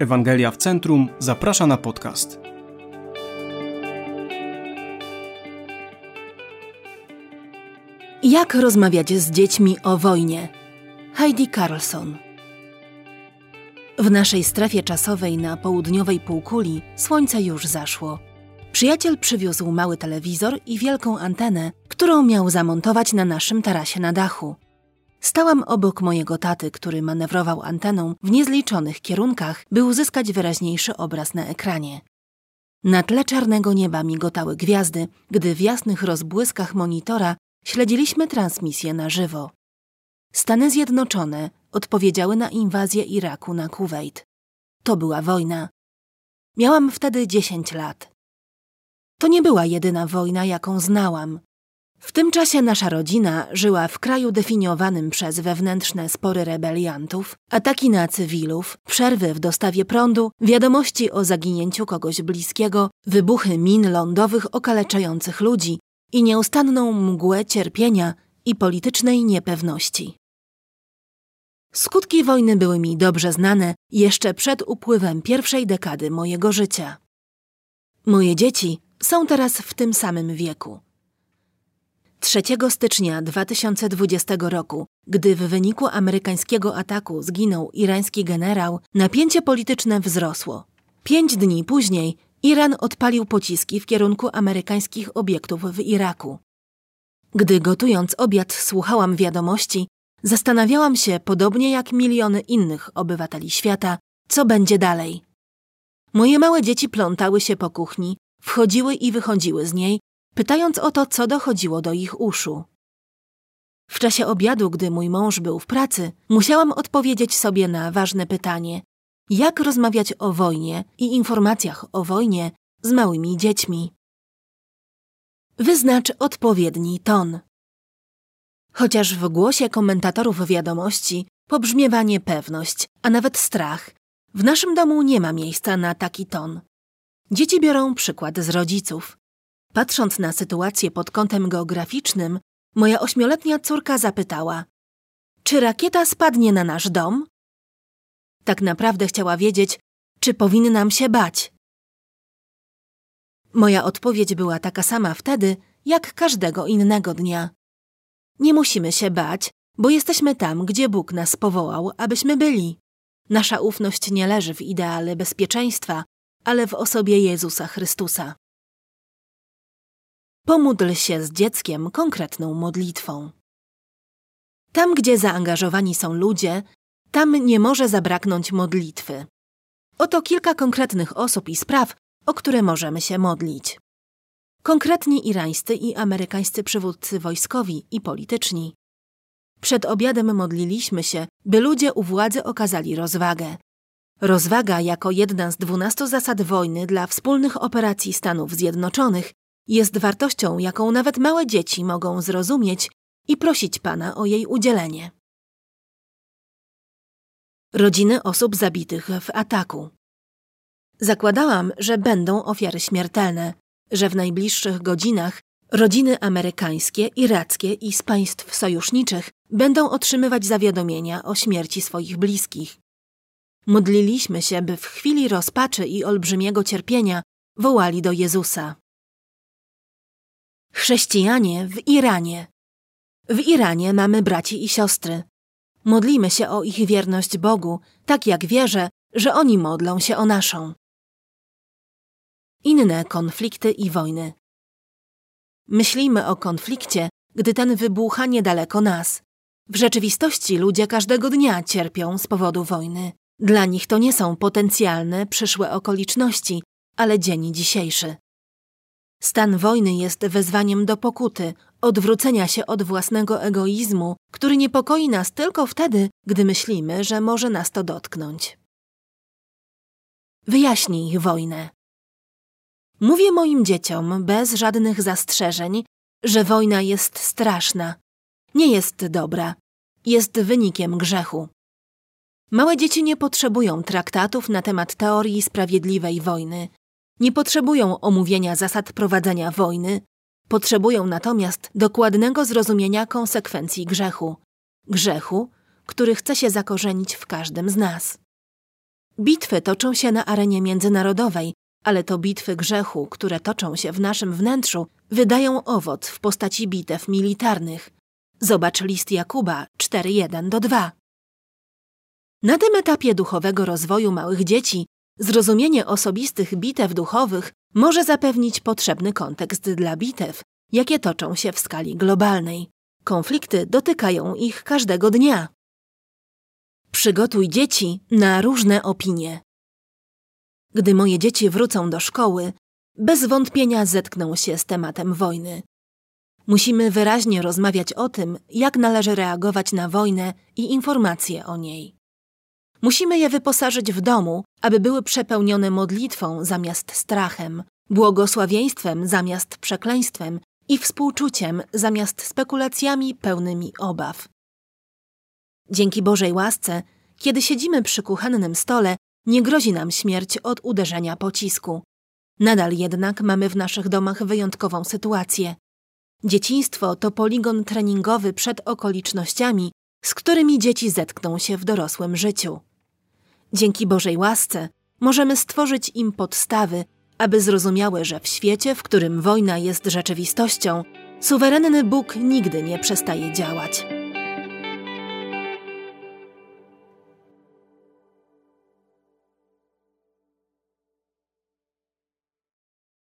Ewangelia w Centrum zaprasza na podcast. Jak rozmawiać z dziećmi o wojnie? Heidi Carlson. W naszej strefie czasowej na południowej półkuli słońce już zaszło. Przyjaciel przywiózł mały telewizor i wielką antenę, którą miał zamontować na naszym tarasie na dachu. Stałam obok mojego taty, który manewrował anteną w niezliczonych kierunkach, by uzyskać wyraźniejszy obraz na ekranie. Na tle czarnego nieba migotały gwiazdy, gdy w jasnych rozbłyskach monitora śledziliśmy transmisję na żywo. Stany Zjednoczone odpowiedziały na inwazję Iraku na Kuwait. To była wojna. Miałam wtedy 10 lat. To nie była jedyna wojna, jaką znałam. W tym czasie nasza rodzina żyła w kraju definiowanym przez wewnętrzne spory rebeliantów, ataki na cywilów, przerwy w dostawie prądu, wiadomości o zaginięciu kogoś bliskiego, wybuchy min lądowych okaleczających ludzi i nieustanną mgłę cierpienia i politycznej niepewności. Skutki wojny były mi dobrze znane jeszcze przed upływem pierwszej dekady mojego życia. Moje dzieci są teraz w tym samym wieku. 3 stycznia 2020 roku, gdy w wyniku amerykańskiego ataku zginął irański generał, napięcie polityczne wzrosło. Pięć dni później Iran odpalił pociski w kierunku amerykańskich obiektów w Iraku. Gdy gotując obiad słuchałam wiadomości, zastanawiałam się, podobnie jak miliony innych obywateli świata, co będzie dalej. Moje małe dzieci plątały się po kuchni, wchodziły i wychodziły z niej, pytając o to, co dochodziło do ich uszu. W czasie obiadu, gdy mój mąż był w pracy, musiałam odpowiedzieć sobie na ważne pytanie: jak rozmawiać o wojnie i informacjach o wojnie z małymi dziećmi? Wyznacz odpowiedni ton. Chociaż w głosie komentatorów wiadomości pobrzmiewa niepewność, a nawet strach, w naszym domu nie ma miejsca na taki ton. Dzieci biorą przykład z rodziców. Patrząc na sytuację pod kątem geograficznym, moja ośmioletnia córka zapytała: Czy rakieta spadnie na nasz dom? Tak naprawdę chciała wiedzieć, czy powinnam się bać. Moja odpowiedź była taka sama wtedy, jak każdego innego dnia. Nie musimy się bać, bo jesteśmy tam, gdzie Bóg nas powołał, abyśmy byli. Nasza ufność nie leży w ideale bezpieczeństwa, ale w osobie Jezusa Chrystusa. Pomódl się z dzieckiem konkretną modlitwą. Tam, gdzie zaangażowani są ludzie, tam nie może zabraknąć modlitwy. Oto kilka konkretnych osób i spraw, o które możemy się modlić. Konkretni irańscy i amerykańscy przywódcy wojskowi i polityczni. Przed obiadem modliliśmy się, by ludzie u władzy okazali rozwagę. Rozwaga jako jedna z dwunastu zasad wojny dla wspólnych operacji Stanów Zjednoczonych jest wartością, jaką nawet małe dzieci mogą zrozumieć i prosić Pana o jej udzielenie. Rodziny osób zabitych w ataku. Zakładałam, że będą ofiary śmiertelne, że w najbliższych godzinach rodziny amerykańskie, irackie i z państw sojuszniczych będą otrzymywać zawiadomienia o śmierci swoich bliskich. Modliliśmy się, by w chwili rozpaczy i olbrzymiego cierpienia wołali do Jezusa. Chrześcijanie w Iranie. W Iranie mamy braci i siostry. Modlimy się o ich wierność Bogu, tak jak wierzę, że oni modlą się o naszą. Inne konflikty i wojny. Myślimy o konflikcie, gdy ten wybucha niedaleko nas. W rzeczywistości ludzie każdego dnia cierpią z powodu wojny. Dla nich to nie są potencjalne, przyszłe okoliczności, ale dzień dzisiejszy. Stan wojny jest wezwaniem do pokuty, odwrócenia się od własnego egoizmu, który niepokoi nas tylko wtedy, gdy myślimy, że może nas to dotknąć. Wyjaśnij wojnę. Mówię moim dzieciom bez żadnych zastrzeżeń, że wojna jest straszna, nie jest dobra, jest wynikiem grzechu. Małe dzieci nie potrzebują traktatów na temat teorii sprawiedliwej wojny, nie potrzebują omówienia zasad prowadzenia wojny, potrzebują natomiast dokładnego zrozumienia konsekwencji grzechu grzechu, który chce się zakorzenić w każdym z nas. Bitwy toczą się na arenie międzynarodowej, ale to bitwy grzechu, które toczą się w naszym wnętrzu, wydają owoc w postaci bitew militarnych. Zobacz list Jakuba 4:1 do 2. Na tym etapie duchowego rozwoju małych dzieci zrozumienie osobistych bitew duchowych może zapewnić potrzebny kontekst dla bitew, jakie toczą się w skali globalnej. Konflikty dotykają ich każdego dnia. Przygotuj dzieci na różne opinie. Gdy moje dzieci wrócą do szkoły, bez wątpienia zetkną się z tematem wojny. Musimy wyraźnie rozmawiać o tym, jak należy reagować na wojnę i informacje o niej. Musimy je wyposażyć w domu, aby były przepełnione modlitwą zamiast strachem, błogosławieństwem zamiast przekleństwem i współczuciem zamiast spekulacjami pełnymi obaw. Dzięki Bożej łasce, kiedy siedzimy przy kuchennym stole, nie grozi nam śmierć od uderzenia pocisku. Nadal jednak mamy w naszych domach wyjątkową sytuację. Dzieciństwo to poligon treningowy przed okolicznościami, z którymi dzieci zetkną się w dorosłym życiu. Dzięki Bożej łasce możemy stworzyć im podstawy, aby zrozumiały, że w świecie, w którym wojna jest rzeczywistością, suwerenny Bóg nigdy nie przestaje działać.